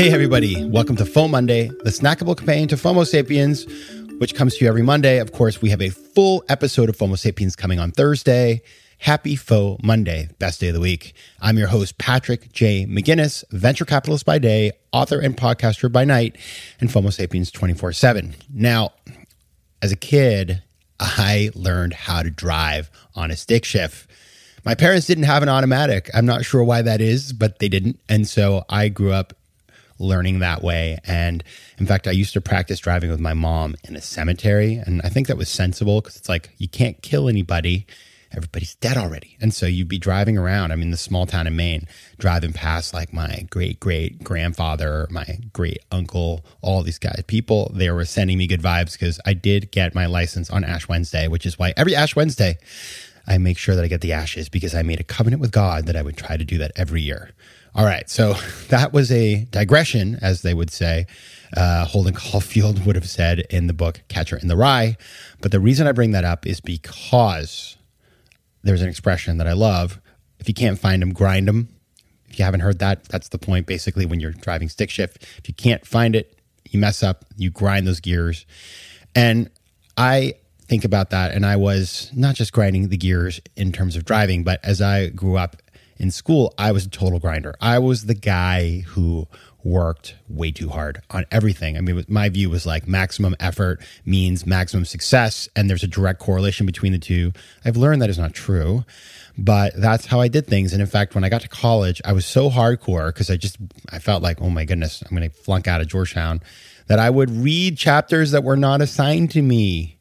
Hey, everybody, welcome to FOMO Monday, the snackable companion to FOMO Sapiens, which comes to you every Monday. Of course, we have a full episode of FOMO Sapiens coming on Thursday. Happy FOMO Monday, best day of the week. I'm your host, Patrick J. McGinnis, venture capitalist by day, author and podcaster by night, and FOMO Sapiens 24 7. Now, as a kid, I learned how to drive on a stick shift. My parents didn't have an automatic. I'm not sure why that is, but they didn't. And so I grew up learning that way. And in fact, I used to practice driving with my mom in a cemetery. And I think that was sensible because it's like you can't kill anybody. Everybody's dead already. And so you'd be driving around. I'm in the small town in Maine, driving past like my great great grandfather, my great uncle, all these guys, people. They were sending me good vibes because I did get my license on Ash Wednesday, which is why every Ash Wednesday, I make sure that I get the ashes because I made a covenant with God that I would try to do that every year. All right. So that was a digression, as they would say. Uh, Holden Caulfield would have said in the book Catcher in the Rye. But the reason I bring that up is because there's an expression that I love. If you can't find them, grind them. If you haven't heard that, that's the point. Basically, when you're driving stick shift, if you can't find it, you mess up, you grind those gears. And I think about that. And I was not just grinding the gears in terms of driving, but as I grew up in school, I was a total grinder. I was the guy who worked way too hard on everything. I mean, my view was like maximum effort means maximum success, and there's a direct correlation between the two. I've learned that is not true, but that's how I did things. And in fact, when I got to college, I was so hardcore because I just I felt like, oh my goodness, I'm going to flunk out of Georgetown, that I would read chapters that were not assigned to me.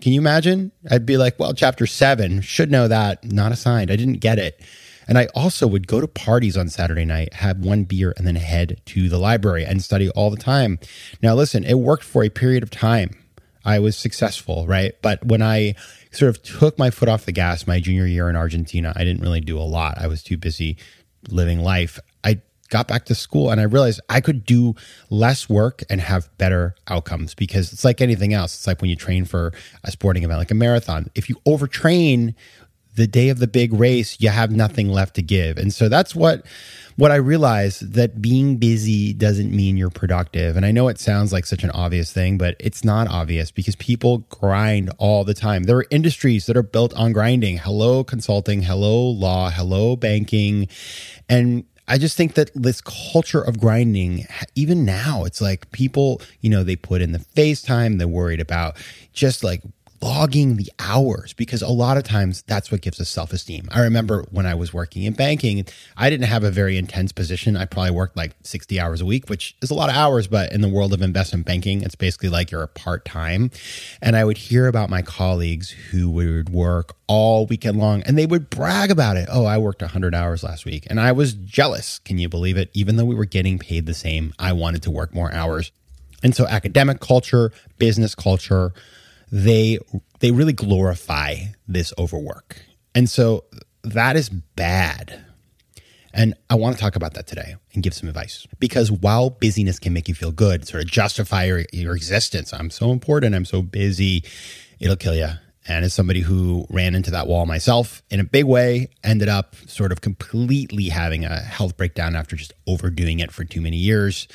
Can you imagine? I'd be like, well, chapter seven, should know that, not assigned. I didn't get it. And I also would go to parties on Saturday night, have one beer, and then head to the library and study all the time. Now, listen, it worked for a period of time. I was successful, right? But when I sort of took my foot off the gas my junior year in Argentina, I didn't really do a lot. I was too busy living life. I got back to school and I realized I could do less work and have better outcomes because it's like anything else. It's like when you train for a sporting event, like a marathon. If you overtrain the day of the big race, you have nothing left to give. And so that's what what I realized that being busy doesn't mean you're productive. And I know it sounds like such an obvious thing, but it's not obvious because people grind all the time. There are industries that are built on grinding. Hello consulting, hello law, hello banking. And I just think that this culture of grinding, even now, it's like people, you know, they put in the FaceTime, they're worried about just like logging the hours because a lot of times that's what gives us self esteem. I remember when I was working in banking, I didn't have a very intense position. I probably worked like 60 hours a week, which is a lot of hours, but in the world of investment banking, it's basically like you're a part time. And I would hear about my colleagues who would work all weekend long and they would brag about it. Oh, I worked 100 hours last week. And I was jealous. Can you believe it? Even though we were getting paid the same, I wanted to work more hours. And so academic culture, business culture, they they really glorify this overwork. And so that is bad. And I want to talk about that today and give some advice. Because while busyness can make you feel good, sort of justify your, your existence, I'm so important, I'm so busy, it'll kill you. And as somebody who ran into that wall myself in a big way, ended up sort of completely having a health breakdown after just overdoing it for too many years.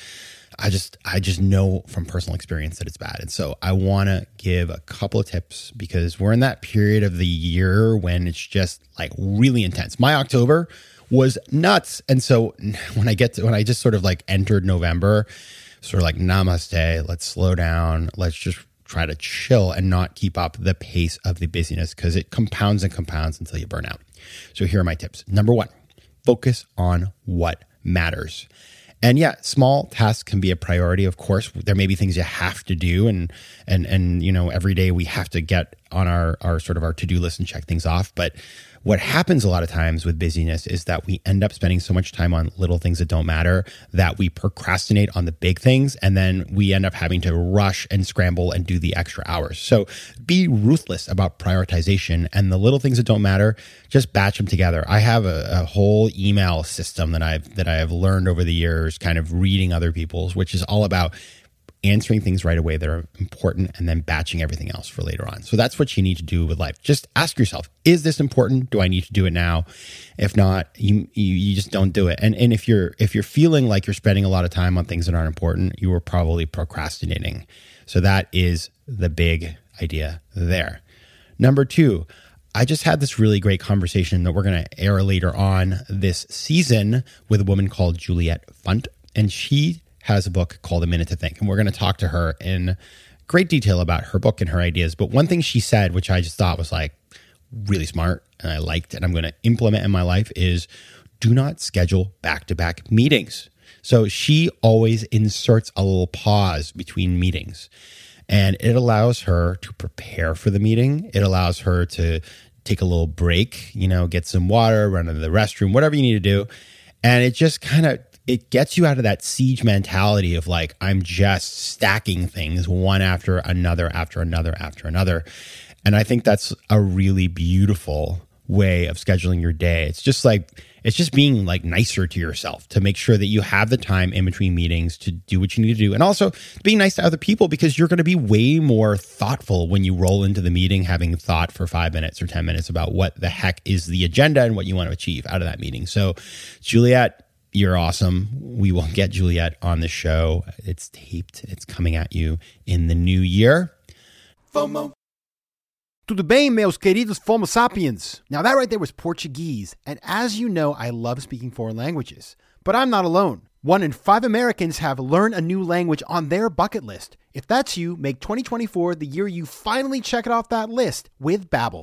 I just I just know from personal experience that it's bad. And so I want to give a couple of tips because we're in that period of the year when it's just like really intense. My October was nuts. And so when I get to, when I just sort of like entered November, sort of like namaste, let's slow down, let's just try to chill and not keep up the pace of the busyness because it compounds and compounds until you burn out. So here are my tips. Number one, focus on what matters. And yeah, small tasks can be a priority. Of course, there may be things you have to do, and and and you know, every day we have to get on our our sort of our to do list and check things off. But what happens a lot of times with busyness is that we end up spending so much time on little things that don't matter that we procrastinate on the big things and then we end up having to rush and scramble and do the extra hours. So be ruthless about prioritization and the little things that don't matter, just batch them together. I have a, a whole email system that I've that I have learned over the years, kind of reading other people's, which is all about answering things right away that are important and then batching everything else for later on. So that's what you need to do with life. Just ask yourself, is this important? Do I need to do it now? If not, you you, you just don't do it. And and if you're if you're feeling like you're spending a lot of time on things that aren't important, you are probably procrastinating. So that is the big idea there. Number 2, I just had this really great conversation that we're going to air later on this season with a woman called Juliet Funt and she has a book called A Minute to Think. And we're going to talk to her in great detail about her book and her ideas. But one thing she said, which I just thought was like really smart and I liked and I'm going to implement in my life is do not schedule back to back meetings. So she always inserts a little pause between meetings and it allows her to prepare for the meeting. It allows her to take a little break, you know, get some water, run to the restroom, whatever you need to do. And it just kind of it gets you out of that siege mentality of like I'm just stacking things one after another after another after another. And I think that's a really beautiful way of scheduling your day. It's just like it's just being like nicer to yourself to make sure that you have the time in between meetings to do what you need to do. And also being nice to other people because you're going to be way more thoughtful when you roll into the meeting having thought for 5 minutes or 10 minutes about what the heck is the agenda and what you want to achieve out of that meeting. So Juliet you're awesome. We will get Juliet on the show. It's taped, it's coming at you in the new year. FOMO. Tudo bem, meus queridos Fomo sapiens? Now, that right there was Portuguese. And as you know, I love speaking foreign languages. But I'm not alone. One in five Americans have learned a new language on their bucket list. If that's you, make 2024 the year you finally check it off that list with Babbel,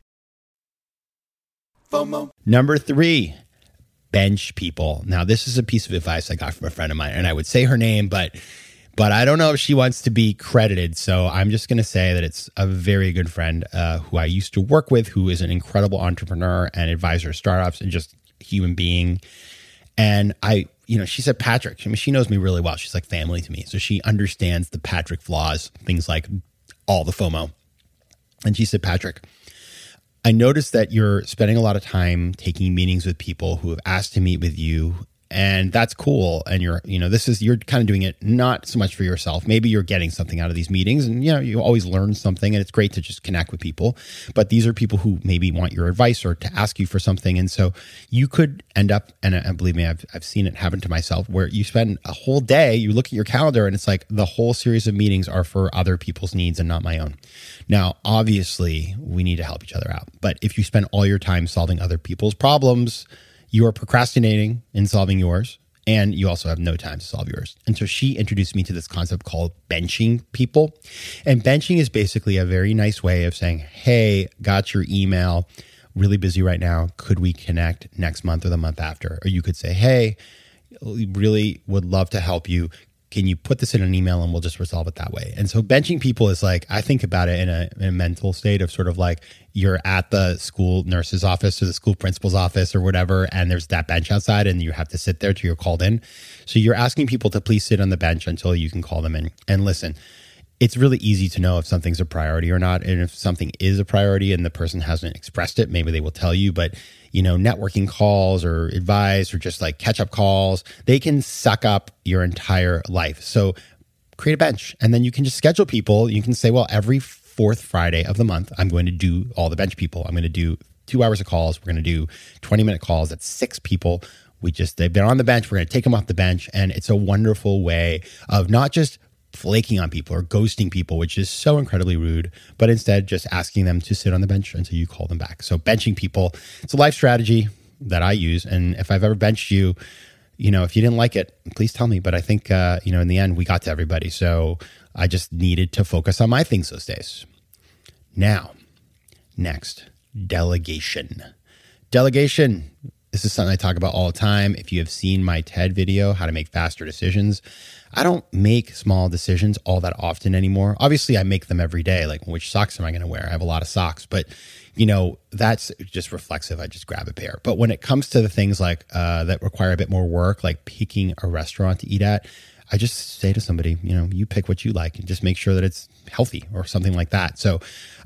FOMO. Number three, bench people. Now, this is a piece of advice I got from a friend of mine, and I would say her name, but but I don't know if she wants to be credited. So I'm just going to say that it's a very good friend uh, who I used to work with, who is an incredible entrepreneur and advisor of startups and just human being. And I, you know, she said, Patrick, I mean, she knows me really well. She's like family to me. So she understands the Patrick flaws, things like all the FOMO. And she said, Patrick, I noticed that you're spending a lot of time taking meetings with people who have asked to meet with you and that's cool. And you're you know this is you're kind of doing it not so much for yourself. Maybe you're getting something out of these meetings and you know you always learn something and it's great to just connect with people. But these are people who maybe want your advice or to ask you for something. And so you could end up and, and believe me I've, I've seen it happen to myself where you spend a whole day you look at your calendar and it's like the whole series of meetings are for other people's needs and not my own. Now obviously we need to help each other out. But if you spend all your time solving other people's problems you are procrastinating in solving yours and you also have no time to solve yours. And so she introduced me to this concept called benching people. And benching is basically a very nice way of saying, Hey, got your email, really busy right now. Could we connect next month or the month after? Or you could say, Hey, really would love to help you. Can you put this in an email and we'll just resolve it that way? And so benching people is like, I think about it in a, in a, mental state of sort of like you're at the school nurse's office or the school principal's office or whatever, and there's that bench outside and you have to sit there till you're called in. So you're asking people to please sit on the bench until you can call them in. And listen, it's really easy to know if something's a priority or not. And if something is a priority and the person hasn't expressed it, maybe they will tell you. But, you know, networking calls or advice or just like catch up calls, they can suck up your entire life. So create a bench and then you can just schedule people. You can say, well, every fourth Friday of the month, I'm going to do all the bench people. I'm going to do two hours of calls. We're going to do 20 minute calls. That's six people. We just, they've been on the bench. We're going to take them off the bench. And it's a wonderful way of not just flaking on people or ghosting people, which is so incredibly rude, but instead just asking them to sit on the bench until you call them back. So benching people, it's a life strategy that I use. And if I've ever benched you, you know, if you didn't like it, please tell me. But I think, uh, you know, in the end, we got to everybody. So I just needed to focus on my things those days. Now, next, delegation. Delegation. This is something I talk about all the time. If you have seen my TED video, How to Make Faster Decisions, I don't make small decisions all that often anymore. Obviously, I make them every day. Like, which socks am I going to wear? I have a lot of socks, but you know, that's just reflexive. I just grab a pair. But when it comes to the things like uh, that require a bit more work, like picking a restaurant to eat at, I just say to somebody, you know, you pick what you like and just make sure that it's healthy or something like that. So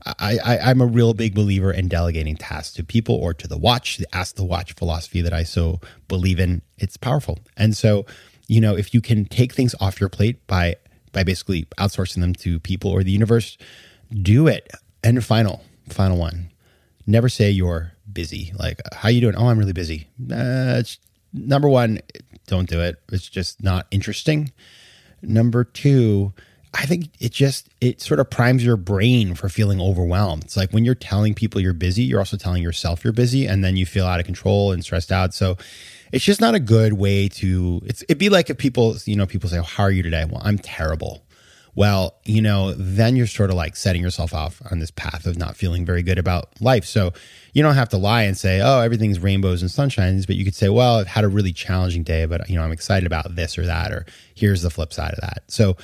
I, I, am a real big believer in delegating tasks to people or to the watch, the ask the watch philosophy that I so believe in. It's powerful. And so you know, if you can take things off your plate by by basically outsourcing them to people or the universe, do it. And final, final one. Never say you're busy. Like, how you doing? Oh, I'm really busy. Uh, number one, don't do it. It's just not interesting. Number two, I think it just it sort of primes your brain for feeling overwhelmed. It's like when you're telling people you're busy, you're also telling yourself you're busy, and then you feel out of control and stressed out. So it's just not a good way to it's it'd be like if people you know people say oh, how are you today well i'm terrible well you know then you're sort of like setting yourself off on this path of not feeling very good about life so you don't have to lie and say oh everything's rainbows and sunshines but you could say well i've had a really challenging day but you know i'm excited about this or that or here's the flip side of that so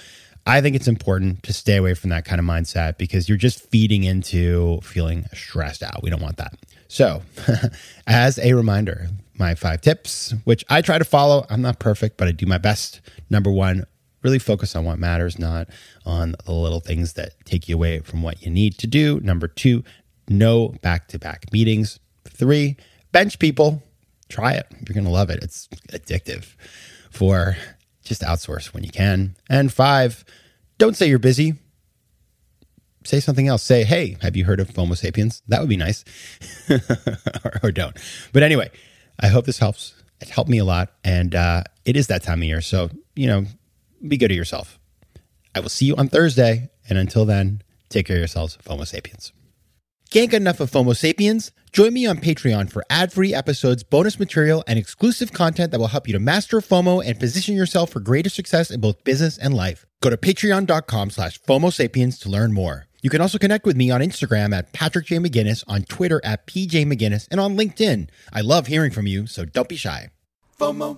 I think it's important to stay away from that kind of mindset because you're just feeding into feeling stressed out. We don't want that. So, as a reminder, my five tips, which I try to follow. I'm not perfect, but I do my best. Number one, really focus on what matters, not on the little things that take you away from what you need to do. Number two, no back to back meetings. Three, bench people. Try it. You're going to love it. It's addictive. Four, just outsource when you can. And five, don't say you're busy. Say something else. Say, hey, have you heard of FOMO sapiens? That would be nice. or, or don't. But anyway, I hope this helps. It helped me a lot. And uh, it is that time of year. So, you know, be good to yourself. I will see you on Thursday. And until then, take care of yourselves, FOMO sapiens. Can't get enough of FOMO sapiens? Join me on Patreon for ad free episodes, bonus material, and exclusive content that will help you to master FOMO and position yourself for greater success in both business and life. Go to patreon.com slash FOMO sapiens to learn more. You can also connect with me on Instagram at Patrick J. McGinnis, on Twitter at PJ McGinnis, and on LinkedIn. I love hearing from you, so don't be shy. FOMO.